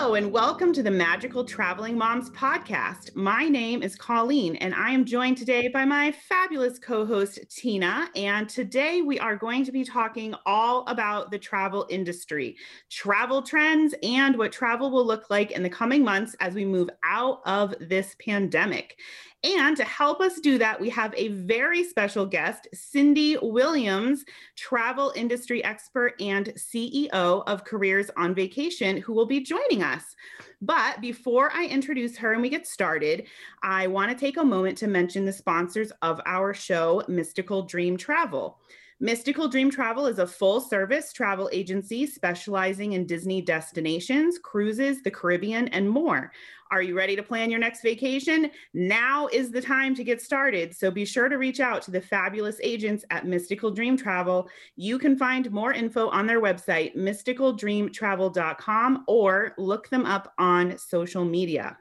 Hello, and welcome to the Magical Traveling Moms podcast. My name is Colleen, and I am joined today by my fabulous co host, Tina. And today we are going to be talking all about the travel industry, travel trends, and what travel will look like in the coming months as we move out of this pandemic. And to help us do that, we have a very special guest, Cindy Williams, travel industry expert and CEO of Careers on Vacation, who will be joining us. But before I introduce her and we get started, I want to take a moment to mention the sponsors of our show, Mystical Dream Travel. Mystical Dream Travel is a full service travel agency specializing in Disney destinations, cruises, the Caribbean, and more. Are you ready to plan your next vacation? Now is the time to get started. So be sure to reach out to the fabulous agents at Mystical Dream Travel. You can find more info on their website, mysticaldreamtravel.com, or look them up on social media.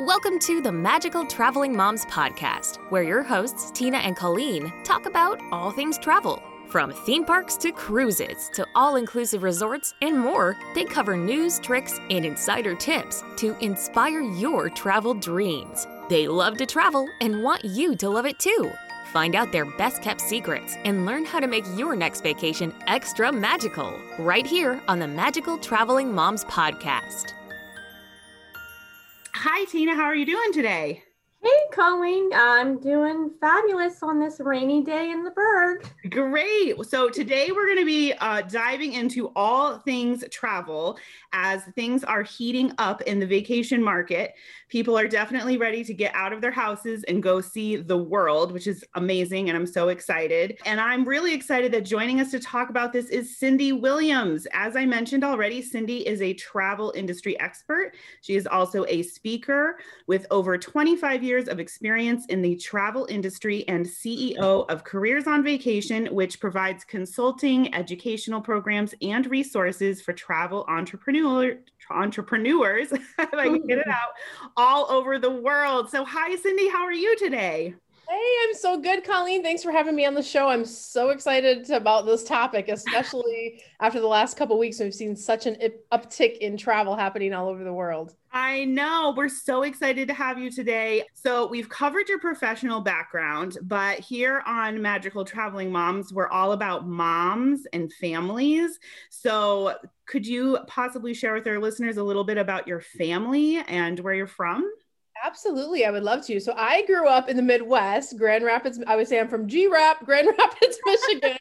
Welcome to the Magical Traveling Moms podcast, where your hosts, Tina and Colleen, talk about all things travel. From theme parks to cruises to all inclusive resorts and more, they cover news, tricks, and insider tips to inspire your travel dreams. They love to travel and want you to love it too. Find out their best kept secrets and learn how to make your next vacation extra magical right here on the Magical Traveling Moms podcast. Hi, Tina. How are you doing today? Hey, Colleen. I'm doing fabulous on this rainy day in the Berg. Great. So, today we're going to be uh, diving into all things travel as things are heating up in the vacation market. People are definitely ready to get out of their houses and go see the world, which is amazing. And I'm so excited. And I'm really excited that joining us to talk about this is Cindy Williams. As I mentioned already, Cindy is a travel industry expert. She is also a speaker with over 25 years of experience in the travel industry and CEO of Careers on Vacation, which provides consulting, educational programs, and resources for travel entrepreneurs entrepreneur entrepreneurs, if I can get it out, all over the world. So, hi, Cindy, how are you today? Hey, I'm so good, Colleen. Thanks for having me on the show. I'm so excited about this topic, especially after the last couple weeks. We've seen such an uptick in travel happening all over the world. I know. We're so excited to have you today. So, we've covered your professional background, but here on Magical Traveling Moms, we're all about moms and families. So, could you possibly share with our listeners a little bit about your family and where you're from? Absolutely, I would love to. So I grew up in the Midwest, Grand Rapids. I would say I'm from G Rap, Grand Rapids, Michigan.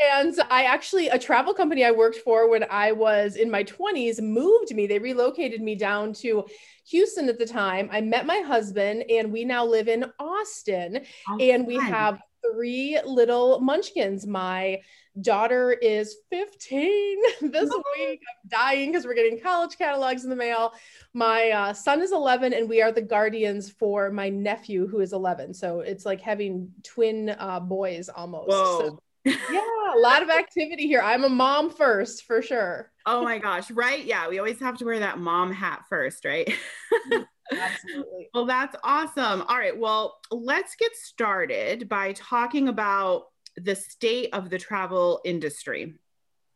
and I actually, a travel company I worked for when I was in my 20s moved me. They relocated me down to Houston at the time. I met my husband, and we now live in Austin. Oh, and we have three little munchkins. My daughter is 15 this week. I'm dying because we're getting college catalogs in the mail. My uh, son is 11, and we are the guardians for my nephew who is 11. So it's like having twin uh, boys almost. So, yeah, a lot of activity here. I'm a mom first for sure. Oh my gosh, right? Yeah, we always have to wear that mom hat first, right? Absolutely. well, that's awesome. All right. Well, let's get started by talking about the state of the travel industry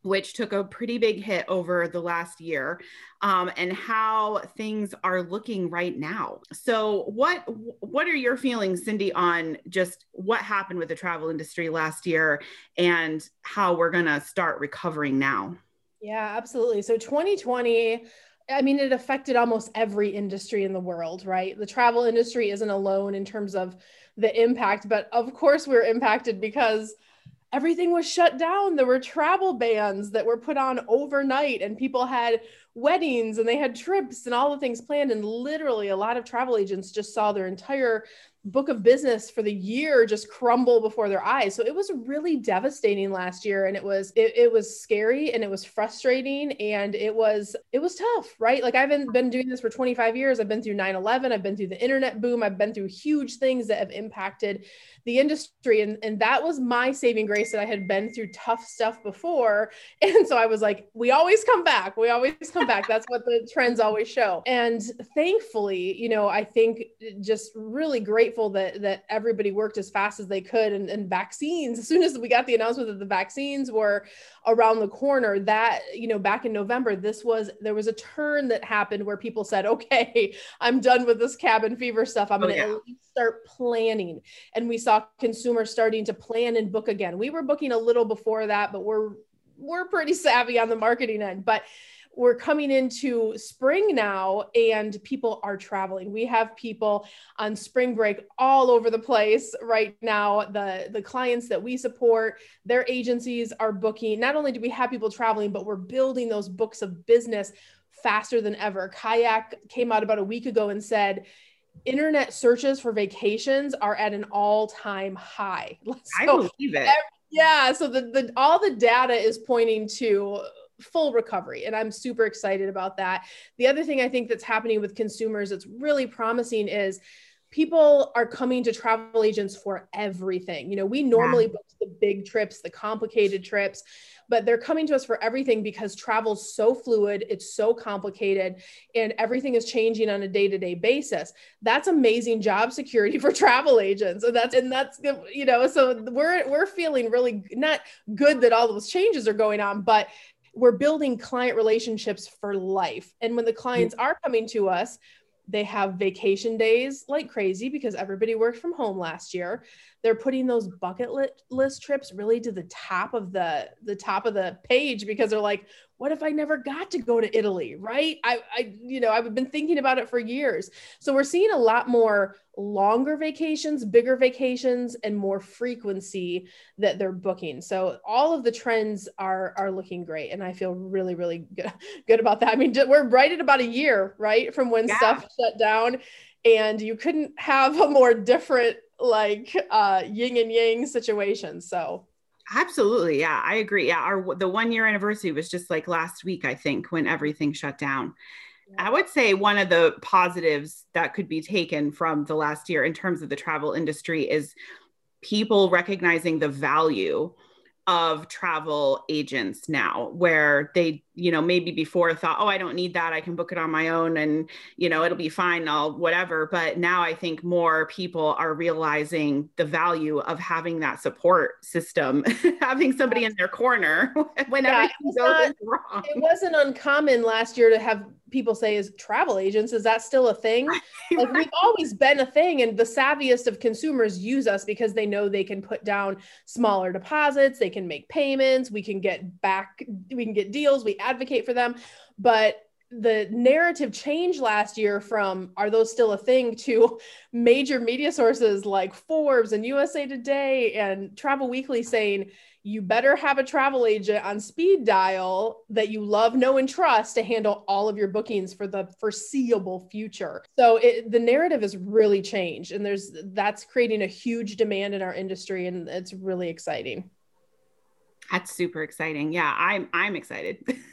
which took a pretty big hit over the last year um, and how things are looking right now so what what are your feelings cindy on just what happened with the travel industry last year and how we're going to start recovering now yeah absolutely so 2020 I mean, it affected almost every industry in the world, right? The travel industry isn't alone in terms of the impact, but of course, we're impacted because everything was shut down. There were travel bans that were put on overnight, and people had weddings and they had trips and all the things planned. And literally, a lot of travel agents just saw their entire book of business for the year just crumble before their eyes. So it was really devastating last year and it was it, it was scary and it was frustrating and it was it was tough, right? Like I've been, been doing this for 25 years. I've been through 9/11, I've been through the internet boom, I've been through huge things that have impacted the industry and and that was my saving grace that I had been through tough stuff before. And so I was like, we always come back. We always come back. That's what the trends always show. And thankfully, you know, I think just really grateful that that everybody worked as fast as they could and, and vaccines as soon as we got the announcement that the vaccines were around the corner that you know back in november this was there was a turn that happened where people said okay i'm done with this cabin fever stuff i'm oh, going to yeah. start planning and we saw consumers starting to plan and book again we were booking a little before that but we're we're pretty savvy on the marketing end but we're coming into spring now and people are traveling. We have people on spring break all over the place right now. The the clients that we support their agencies are booking. Not only do we have people traveling but we're building those books of business faster than ever. Kayak came out about a week ago and said internet searches for vacations are at an all-time high. So i believe it. every, yeah so the, the all the data is pointing to full recovery. And I'm super excited about that. The other thing I think that's happening with consumers that's really promising is people are coming to travel agents for everything. You know, we normally yeah. book the big trips, the complicated trips, but they're coming to us for everything because travel's so fluid, it's so complicated, and everything is changing on a day-to-day basis. That's amazing job security for travel agents. And that's and that's you know, so we're we're feeling really not good that all those changes are going on, but we're building client relationships for life. And when the clients are coming to us, they have vacation days like crazy because everybody worked from home last year. They're putting those bucket list trips really to the top of the the top of the page because they're like, what if I never got to go to Italy, right? I, I, you know, I've been thinking about it for years. So we're seeing a lot more longer vacations, bigger vacations, and more frequency that they're booking. So all of the trends are are looking great, and I feel really, really good, good about that. I mean, we're right at about a year, right, from when yeah. stuff shut down, and you couldn't have a more different like uh, yin and yang situation. So Absolutely. Yeah, I agree. Yeah, our the 1 year anniversary was just like last week I think when everything shut down. I would say one of the positives that could be taken from the last year in terms of the travel industry is people recognizing the value of travel agents now where they you know maybe before thought oh i don't need that i can book it on my own and you know it'll be fine i'll whatever. But now i think more people are realizing the value of having that support system having somebody in their corner whenever yeah, it, goes wrong. it wasn't uncommon last year to have people say is travel agents is that still a thing? Like we've always been a thing and the savviest of consumers use us because they know they can put down smaller deposits they can make payments we can get back we can get deals we advocate for them but the narrative changed last year from are those still a thing to major media sources like Forbes and USA Today and Travel Weekly saying you better have a travel agent on speed dial that you love, know, and trust to handle all of your bookings for the foreseeable future. So it, the narrative has really changed, and there's that's creating a huge demand in our industry, and it's really exciting. That's super exciting. Yeah, I'm I'm excited.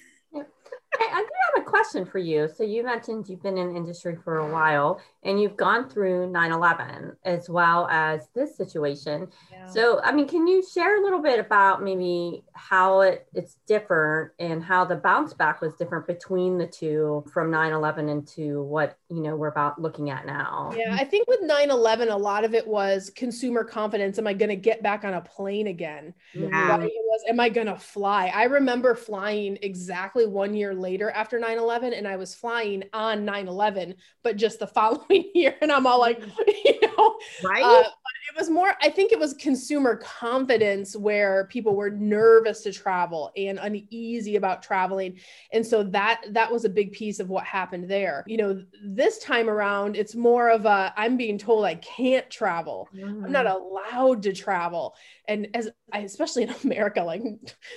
I do have a question for you. So you mentioned you've been in industry for a while and you've gone through 9-11 as well as this situation. Yeah. So, I mean, can you share a little bit about maybe how it, it's different and how the bounce back was different between the two from 9-11 into what, you know, we're about looking at now? Yeah, I think with 9-11, a lot of it was consumer confidence. Am I going to get back on a plane again? Yeah. Right? Was, am I going to fly? I remember flying exactly one year later after 9 11, and I was flying on 9 11, but just the following year. And I'm all like, you know, right. Uh, it was more, I think it was consumer confidence where people were nervous to travel and uneasy about traveling. And so that that was a big piece of what happened there. You know, this time around, it's more of a I'm being told I can't travel. Mm. I'm not mm. allowed to travel. And as I, especially in America, like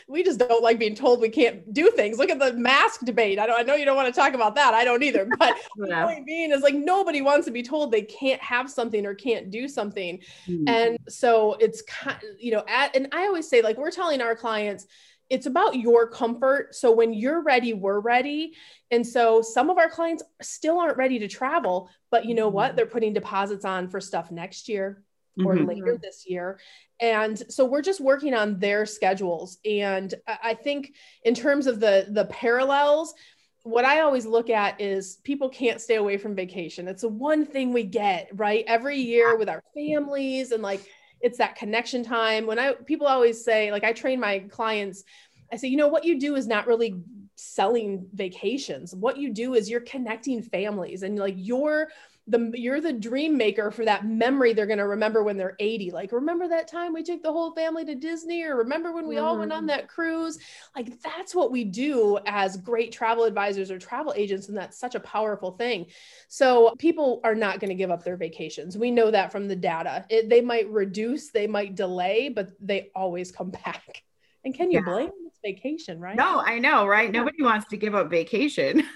we just don't like being told we can't do things. Look at the mask debate. I don't I know you don't want to talk about that. I don't either. But yeah. the point being is like nobody wants to be told they can't have something or can't do something. Mm-hmm. And so it's kind you know, at and I always say, like, we're telling our clients, it's about your comfort. So when you're ready, we're ready. And so some of our clients still aren't ready to travel, but you know what? Mm-hmm. They're putting deposits on for stuff next year or mm-hmm. later this year. And so we're just working on their schedules. And I think in terms of the the parallels, what I always look at is people can't stay away from vacation. It's the one thing we get, right? Every year with our families and like it's that connection time. When I people always say, like I train my clients, I say, you know, what you do is not really selling vacations. What you do is you're connecting families and like you're the you're the dream maker for that memory they're going to remember when they're 80 like remember that time we took the whole family to disney or remember when we mm-hmm. all went on mm-hmm. that cruise? Like that's what we do as great travel advisors or travel agents and that's such a powerful thing. So people are not going to give up their vacations. We know that from the data. It, they might reduce they might delay but they always come back. And can you yeah. blame this vacation right? No i know right? Nobody wants to give up vacation.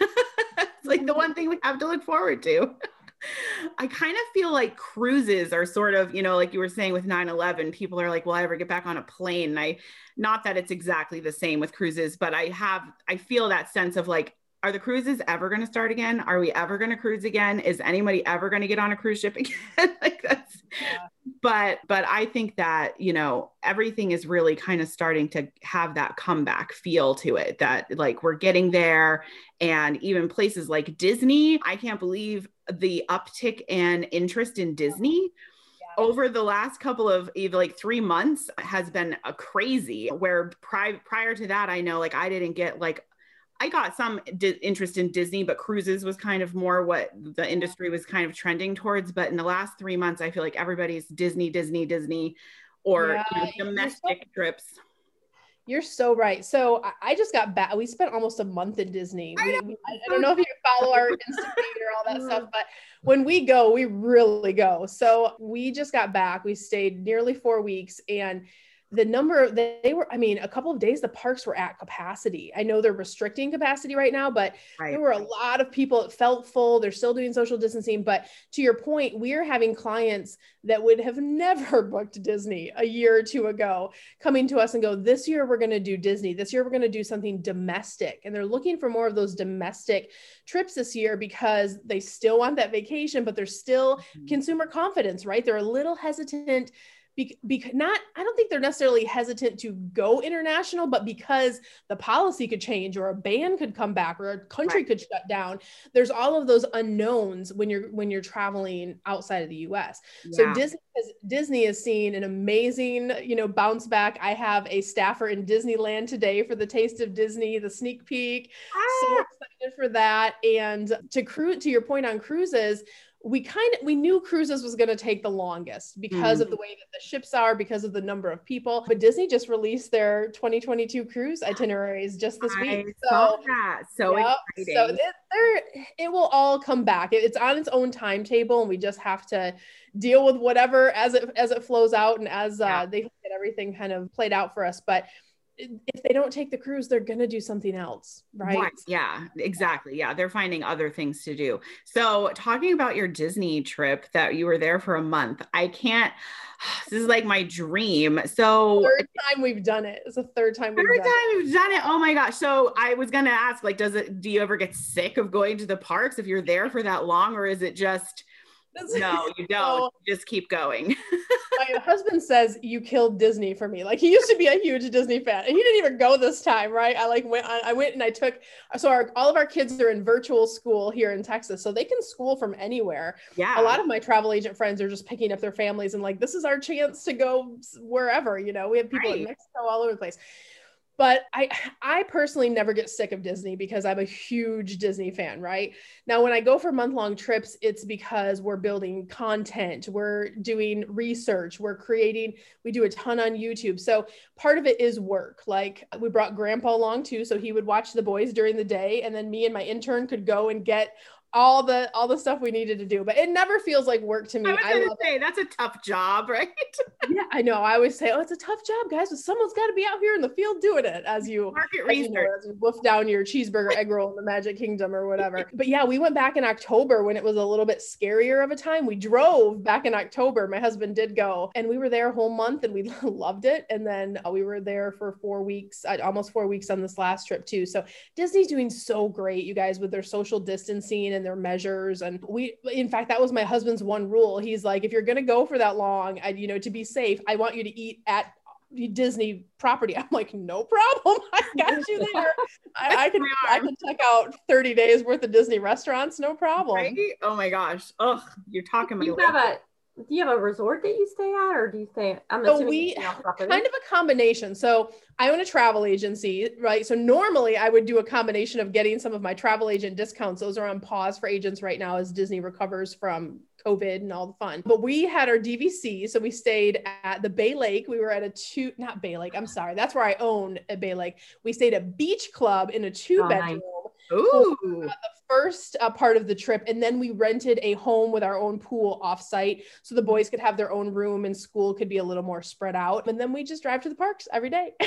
It's like the one thing we have to look forward to I kind of feel like cruises are sort of, you know, like you were saying with 9 11, people are like, will I ever get back on a plane? And I, not that it's exactly the same with cruises, but I have, I feel that sense of like, are the cruises ever going to start again? Are we ever going to cruise again? Is anybody ever going to get on a cruise ship again? like that's, yeah. But, but I think that, you know, everything is really kind of starting to have that comeback feel to it that like we're getting there. And even places like Disney, I can't believe the uptick in interest in Disney over the last couple of like three months has been a crazy. Where pri- prior to that i know like i didn't get like I got some di- interest in Disney, but cruises was kind of more what the industry was kind of trending towards. But in the last three months, I feel like everybody's Disney, Disney, Disney, or yeah, you know, domestic so, trips. You're so right. So I just got back. We spent almost a month in Disney. I, we, we, I don't know if you follow our Instagram or all that stuff, but when we go, we really go. So we just got back. We stayed nearly four weeks and the number they were i mean a couple of days the parks were at capacity. I know they're restricting capacity right now but right. there were a lot of people it felt full they're still doing social distancing. But to your point we're having clients that would have never booked disney a year or two ago coming to us and go this year we're going to do disney. This year we're going to do something domestic. And they're looking for more of those domestic trips this year because they still want that vacation but there's still mm-hmm. consumer confidence right? They're a little hesitant because not i don't think they're necessarily hesitant to go international but because the policy could change or a ban could come back or a country right. could shut down there's all of those unknowns when you're when you're traveling outside of the us yeah. so disney has, disney is seeing an amazing you know bounce back i have a staffer in disneyland today for the taste of disney the sneak peek ah. so excited for that and to cruise to your point on cruises we kind of we knew cruises was going to take the longest because mm. of the way that the ships are because of the number of people but disney just released their 2022 cruise itineraries just this I week so that. so yep. so it, it will all come back it's on its own timetable and we just have to deal with whatever as it as it flows out and as uh, yeah. they get everything kind of played out for us but if they don't take the cruise, they're going to do something else, right? right? Yeah, exactly. Yeah, they're finding other things to do. So, talking about your Disney trip that you were there for a month, I can't. This is like my dream. So, third time we've done it. It's the third time. We've third time it. we've done it. Oh my gosh! So, I was gonna ask, like, does it? Do you ever get sick of going to the parks if you're there for that long, or is it just? no, you don't. So, Just keep going. my husband says you killed Disney for me. Like he used to be a huge Disney fan, and he didn't even go this time, right? I like went. I went and I took. So our all of our kids are in virtual school here in Texas, so they can school from anywhere. Yeah. A lot of my travel agent friends are just picking up their families and like this is our chance to go wherever. You know, we have people right. in Mexico all over the place but I I personally never get sick of Disney because I'm a huge Disney fan, right? Now when I go for month-long trips, it's because we're building content, we're doing research, we're creating, we do a ton on YouTube. So part of it is work. Like we brought grandpa along too so he would watch the boys during the day and then me and my intern could go and get all the all the stuff we needed to do but it never feels like work to me. I was gonna I say it. that's a tough job right? Yeah i know. I always say oh it's a tough job guys but someone's got to be out here in the field doing it as you market as research you, know, as you wolf down your cheeseburger egg roll in the magic kingdom or whatever. But yeah we went back in october when it was a little bit scarier of a time. We drove back in october. My husband did go and we were there a whole month and we loved it. And then uh, we were there for four weeks uh, almost four weeks on this last trip too. So disney's doing so great you guys with their social distancing and their measures. And we, in fact, that was my husband's one rule. He's like, if you're going to go for that long, I, you know, to be safe, I want you to eat at Disney property. I'm like, no problem. I got you there. I, I can I can check out 30 days worth of Disney restaurants, no problem. Right? Oh my gosh. Oh, you're talking you have a do you have a resort that you stay at or do you stay I'm so we kind of a combination. So I own a travel agency, right? So normally I would do a combination of getting some of my travel agent discounts. Those are on pause for agents right now as Disney recovers from COVID and all the fun. But we had our DVC. So we stayed at the Bay Lake. We were at a two, not Bay Lake, I'm sorry. That's where I own a Bay Lake. We stayed at Beach Club in a two oh, bedroom. Nice. Ooh. The first uh, part of the trip. And then we rented a home with our own pool offsite. So the boys could have their own room and school could be a little more spread out. And then we just drive to the parks every day.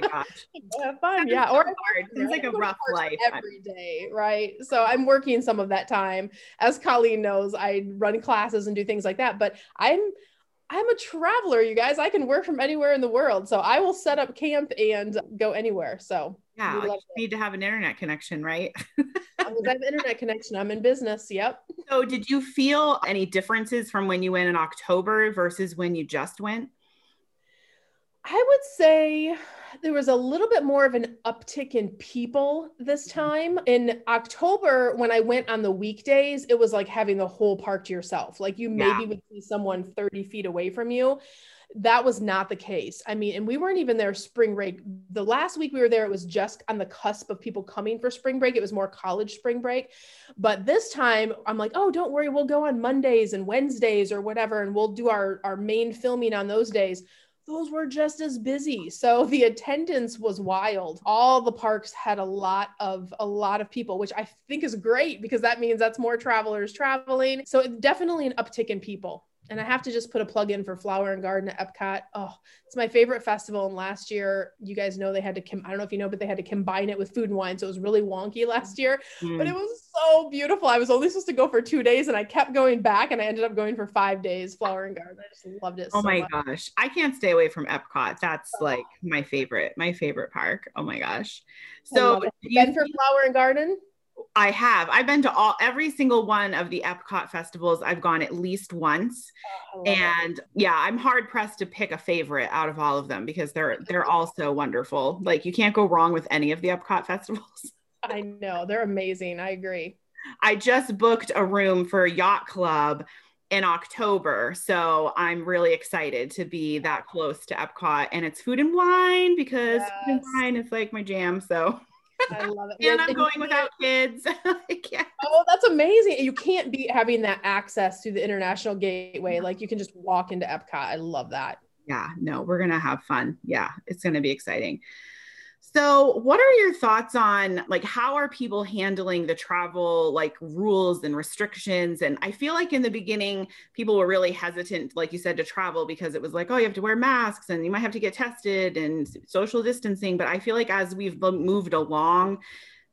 gosh. Have fun. yeah. Or. Seems like a rough life every day. Right. So I'm working some of that time. As Colleen knows, I run classes and do things like that. But I'm I'm a traveler, you guys. I can work from anywhere in the world. So I will set up camp and go anywhere. So yeah, you need to have an internet connection, right? I have internet connection. I'm in business. Yep. So did you feel any differences from when you went in October versus when you just went? I would say there was a little bit more of an uptick in people this mm-hmm. time. In October, when I went on the weekdays, it was like having the whole park to yourself. Like you maybe yeah. would see someone 30 feet away from you. That was not the case. I mean, and we weren't even there spring break. The last week we were there, it was just on the cusp of people coming for spring break. It was more college spring break. But this time I'm like, oh, don't worry, we'll go on Mondays and Wednesdays or whatever, and we'll do our, our main filming on those days those were just as busy. So the attendance was wild. All the parks had a lot of a lot of people, which I think is great because that means that's more travelers traveling. So definitely an uptick in people. And I have to just put a plug in for Flower and Garden at Epcot. Oh, it's my favorite festival. And last year, you guys know they had to, com- I don't know if you know, but they had to combine it with food and wine. So it was really wonky last year, mm. but it was so beautiful. I was only supposed to go for two days and I kept going back and I ended up going for five days, Flower and Garden. I just loved it. Oh so my much. gosh. I can't stay away from Epcot. That's oh. like my favorite, my favorite park. Oh my gosh. So, you been for Flower and Garden? I have. I've been to all every single one of the Epcot festivals. I've gone at least once. Oh, and it. yeah, I'm hard pressed to pick a favorite out of all of them because they're they're all so wonderful. Like you can't go wrong with any of the Epcot festivals. I know. They're amazing. I agree. I just booked a room for a Yacht Club in October. So I'm really excited to be that close to Epcot and it's food and wine because yes. food and wine is like my jam. So I love it. and I'm going without kids. oh, that's amazing. You can't beat having that access to the international gateway. Like you can just walk into Epcot. I love that. Yeah, no, we're going to have fun. Yeah, it's going to be exciting. So, what are your thoughts on like how are people handling the travel like rules and restrictions? And I feel like in the beginning, people were really hesitant, like you said, to travel because it was like, oh, you have to wear masks and you might have to get tested and social distancing. But I feel like as we've moved along,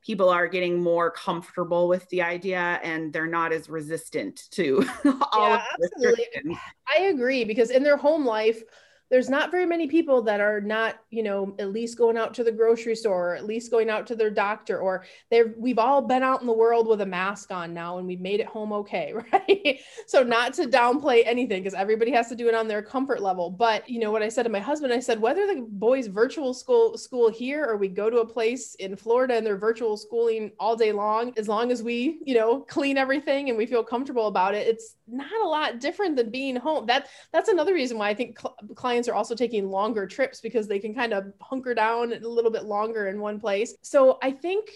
people are getting more comfortable with the idea and they're not as resistant to all yeah, absolutely. I agree because in their home life, there's not very many people that are not you know at least going out to the grocery store or at least going out to their doctor or they've we've all been out in the world with a mask on now and we've made it home okay right? So not to downplay anything because everybody has to do it on their comfort level. But you know what i said to my husband i said whether the boys virtual school school here or we go to a place in florida and they're virtual schooling all day long as long as we you know clean everything and we feel comfortable about it it's not a lot different than being home. That that's another reason why i think cl- clients clients are also taking longer trips because they can kind of hunker down a little bit longer in one place. So I think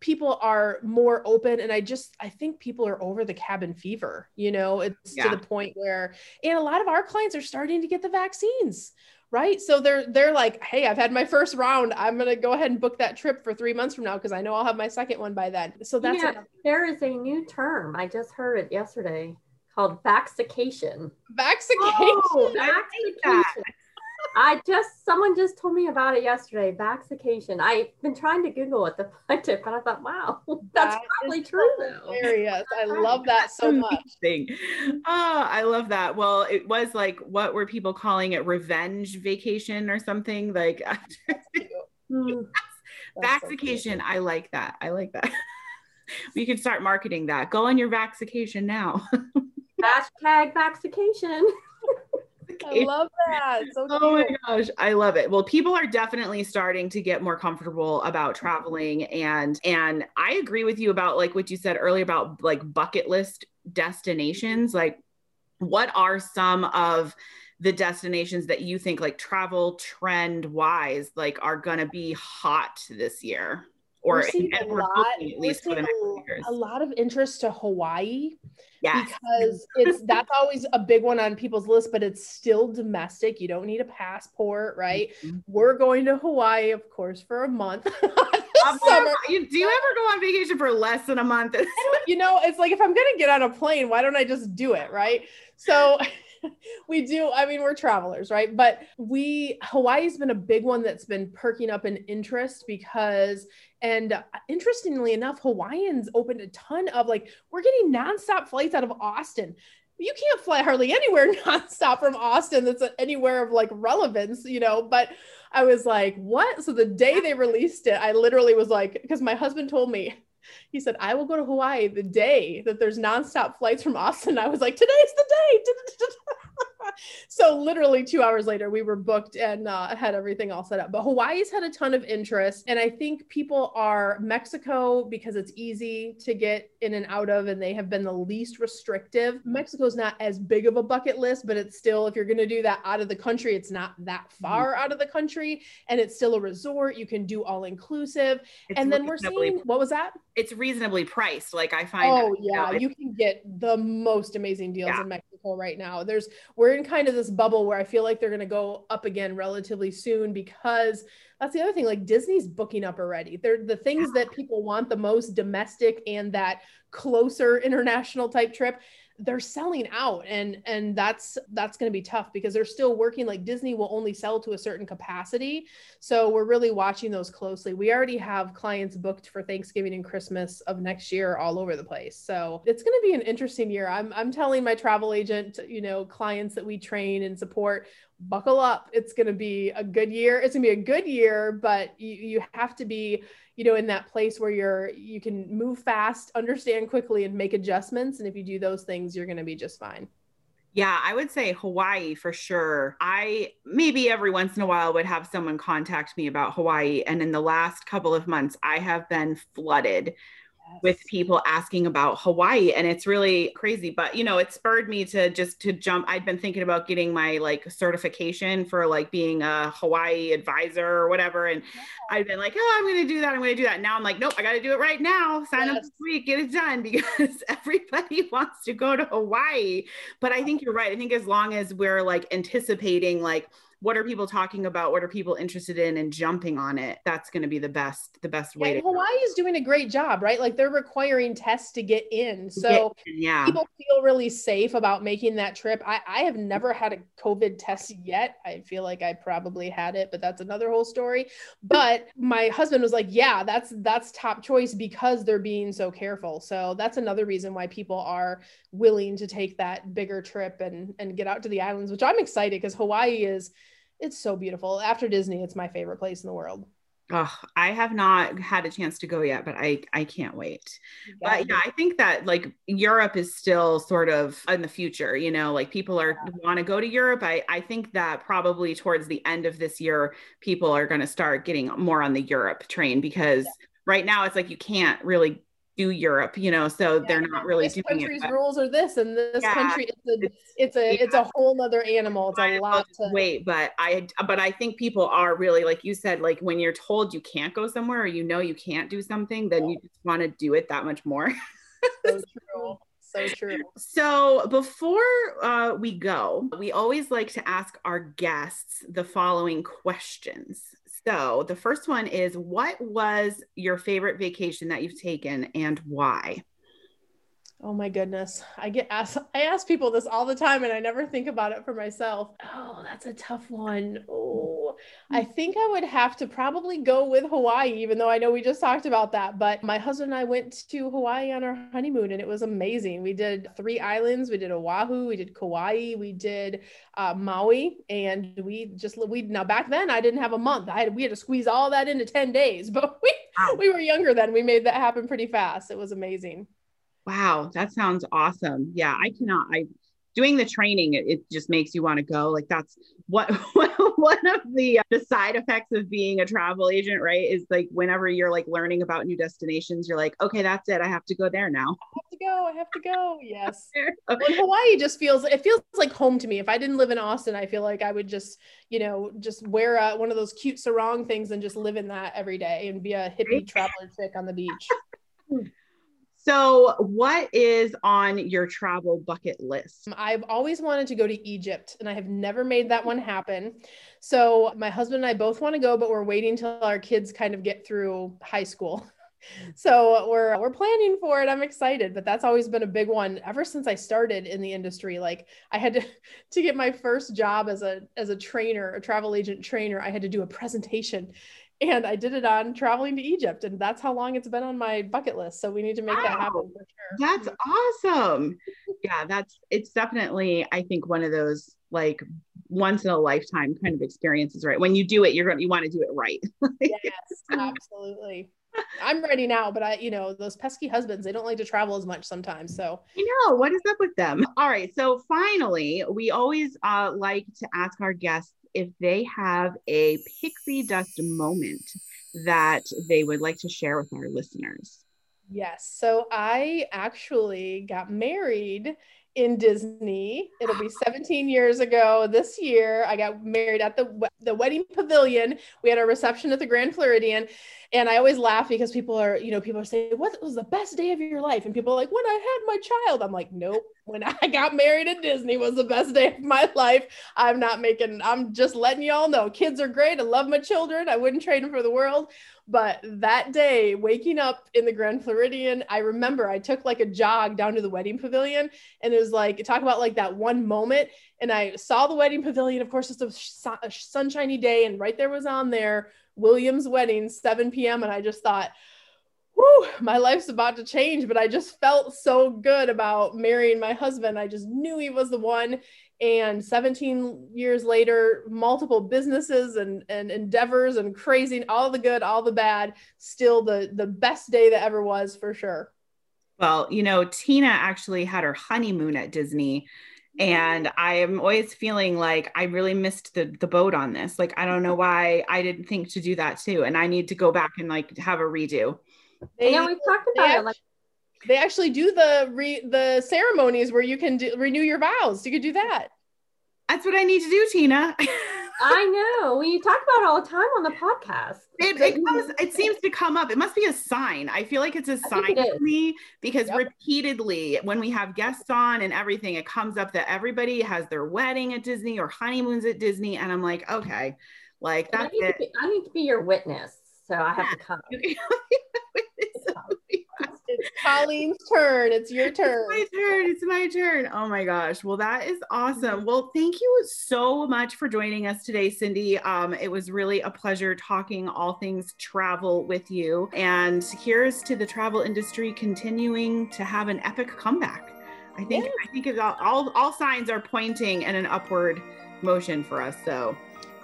people are more open and i just i think people are over the cabin fever you know? It's yeah. to the point where and a lot of our clients are starting to get the vaccines right? So they're they're like hey i've had my first round. I'm going to go ahead and book that trip for three months from now because i know i'll have my second one by then. So that's yeah, there is a new term. I just heard it yesterday called vaxication. Vaxication. Oh, vaxication. I just someone just told me about it yesterday. Vaxication. I've been trying to Google it to find it, but I thought, wow, that's that probably true. Hilarious. I love that so much. Thing. Oh, ah, I love that. Well, it was like, what were people calling it? Revenge vacation or something? Like vaxication. So I like that. I like that. we could start marketing that. Go on your vaxication now. Hashtag vaxication. vacation. I love that. So oh my gosh, I love it. Well, people are definitely starting to get more comfortable about traveling and and I agree with you about like what you said earlier about like bucket list destinations. Like what are some of the destinations that you think like travel trend wise like are going to be hot this year? Or a lot, at least for the next. A lot of interest to Hawaii. Yeah. Because it's that's always a big one on people's list, but it's still domestic. You don't need a passport, right? Mm-hmm. We're going to Hawaii, of course, for a month. summer. You, do you ever go on vacation for less than a month? you know, it's like if I'm gonna get on a plane, why don't I just do it, right? So we do. I mean, we're travelers, right? But we, Hawaii's been a big one that's been perking up in interest because, and uh, interestingly enough, Hawaiians opened a ton of like, we're getting nonstop flights out of Austin. You can't fly hardly anywhere nonstop from Austin that's uh, anywhere of like relevance, you know. But I was like, what? So the day they released it, I literally was like, because my husband told me, he said, I will go to Hawaii the day that there's nonstop flights from Austin. I was like, today's the day. so literally two hours later, we were booked and uh, had everything all set up. But Hawaii's had a ton of interest. And I think people are Mexico because it's easy to get in and out of, and they have been the least restrictive. Mexico's not as big of a bucket list, but it's still, if you're going to do that out of the country, it's not that mm-hmm. far out of the country. And it's still a resort. You can do all inclusive. And then we're seeing, what was that? It's reasonably priced. Like I find. Oh, yeah. You, know, you can get the most amazing deals yeah. in Mexico right now. There's, we're in kind of this bubble where I feel like they're going to go up again relatively soon because that's the other thing. Like Disney's booking up already. They're the things that people want the most domestic and that closer international type trip they're selling out and and that's that's going to be tough because they're still working like disney will only sell to a certain capacity. So we're really watching those closely. We already have clients booked for thanksgiving and christmas of next year all over the place. So it's going to be an interesting year. I'm, I'm telling my travel agent you know clients that we train and support buckle up it's going to be a good year it's going to be a good year but you, you have to be you know in that place where you're you can move fast understand quickly and make adjustments and if you do those things you're going to be just fine yeah, I would say Hawaii for sure. I maybe every once in a while would have someone contact me about Hawaii. And in the last couple of months, I have been flooded with people asking about Hawaii and it's really crazy but you know it spurred me to just to jump I'd been thinking about getting my like certification for like being a Hawaii advisor or whatever and yeah. I'd been like oh I'm going to do that I'm going to do that now I'm like nope I got to do it right now sign yes. up this week get it done because everybody wants to go to Hawaii but I think you're right I think as long as we're like anticipating like what are people talking about? What are people interested in? And jumping on it. That's going to be the best the best way yeah, to hawaii is doing a great job right? Like they're requiring tests to get in. So yeah. people feel really safe about making that trip. I, I have never had a covid test yet. I feel like i probably had it but that's another whole story. But my husband was like yeah that's that's top choice because they're being so careful. So that's another reason why people are willing to take that bigger trip and and get out to the islands which i'm excited because hawaii is it's so beautiful. After Disney, it's my favorite place in the world. Oh, I have not had a chance to go yet, but I I can't wait. But yeah, I think that like Europe is still sort of in the future, you know, like people are yeah. want to go to Europe. I I think that probably towards the end of this year people are going to start getting more on the Europe train because yeah. right now it's like you can't really do Europe, you know, so yeah, they're not really this doing country's it, rules are this, and this yeah, country it's a it's, it's a yeah. it's a whole other animal. It's a lot to wait, but I but I think people are really like you said, like when you're told you can't go somewhere or you know you can't do something, then you just want to do it that much more. so true. So true. So before uh, we go, we always like to ask our guests the following questions. So the first one is what was your favorite vacation that you've taken and why? Oh my goodness. I get asked I ask people this all the time and I never think about it for myself. Oh, that's a tough one. Oh, I think I would have to probably go with Hawaii, even though I know we just talked about that. But my husband and I went to Hawaii on our honeymoon and it was amazing. We did three islands. We did Oahu, we did Kauai, we did uh, Maui, and we just we now back then I didn't have a month. I had we had to squeeze all that into 10 days, but we we were younger then. We made that happen pretty fast. It was amazing. Wow, that sounds awesome. Yeah, I cannot. I doing the training, it, it just makes you want to go. Like that's what one of the uh, the side effects of being a travel agent, right? Is like whenever you're like learning about new destinations, you're like, okay, that's it. I have to go there now. I have to go. I have to go. Yes. well, Hawaii just feels it feels like home to me. If I didn't live in Austin, I feel like I would just you know just wear a, one of those cute sarong things and just live in that every day and be a hippie traveler chick on the beach. So, what is on your travel bucket list? Um, I've always wanted to go to Egypt and I have never made that one happen. So, my husband and I both want to go, but we're waiting till our kids kind of get through high school. So we're we're planning for it. I'm excited, but that's always been a big one ever since I started in the industry. Like I had to to get my first job as a as a trainer, a travel agent trainer, I had to do a presentation and I did it on traveling to Egypt, and that's how long it's been on my bucket list. So we need to make wow. that happen for sure. That's awesome. yeah, that's it's definitely I think one of those like once in a lifetime kind of experiences, right? When you do it, you're going you want to do it right. yes, absolutely. I'm ready now, but I, you know, those pesky husbands, they don't like to travel as much sometimes. So you know, what is up with them? All right. So finally, we always uh, like to ask our guests if they have a pixie dust moment that they would like to share with our listeners. Yes. So I actually got married in Disney. It'll be 17 years ago this year. I got married at the the wedding pavilion. We had a reception at the Grand Floridian, and I always laugh because people are, you know, people are saying, "What was the best day of your life?" And people are like, "When I had my child." I'm like, "Nope. When I got married at Disney was the best day of my life." I'm not making. I'm just letting y'all know. Kids are great. I love my children. I wouldn't trade them for the world. But that day, waking up in the Grand Floridian, I remember I took like a jog down to the wedding pavilion, and it was like talk about like that one moment. And I saw the wedding pavilion. Of course, it's a, a sunshiny day, and right there was on there Williams wedding, 7 p.m. And I just thought, whoo, my life's about to change. But I just felt so good about marrying my husband. I just knew he was the one and 17 years later multiple businesses and, and endeavors and crazy all the good all the bad still the the best day that ever was for sure well you know tina actually had her honeymoon at disney and mm. i am always feeling like i really missed the the boat on this like i don't know why i didn't think to do that too and i need to go back and like have a redo they, yeah we've talked about it like they actually do the re the ceremonies where you can do, renew your vows. You could do that. That's what I need to do, Tina. I know. We talk about it all the time on the podcast. It, it, comes, it seems to come up. It must be a sign. I feel like it's a sign to me because yep. repeatedly, when we have guests on and everything, it comes up that everybody has their wedding at Disney or honeymoons at Disney. And I'm like, okay, like that's I it. Be, I need to be your witness. So I have yeah. to come. it's Colleen's turn. It's your turn. It's my turn. It's my turn. Oh my gosh. Well, that is awesome. Well, thank you so much for joining us today, Cindy. Um, it was really a pleasure talking all things travel with you. And here's to the travel industry continuing to have an epic comeback. I think yeah. I think it's all, all all signs are pointing in an upward motion for us. So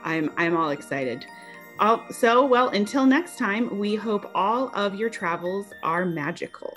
I'm I'm all excited. So, well, until next time, we hope all of your travels are magical.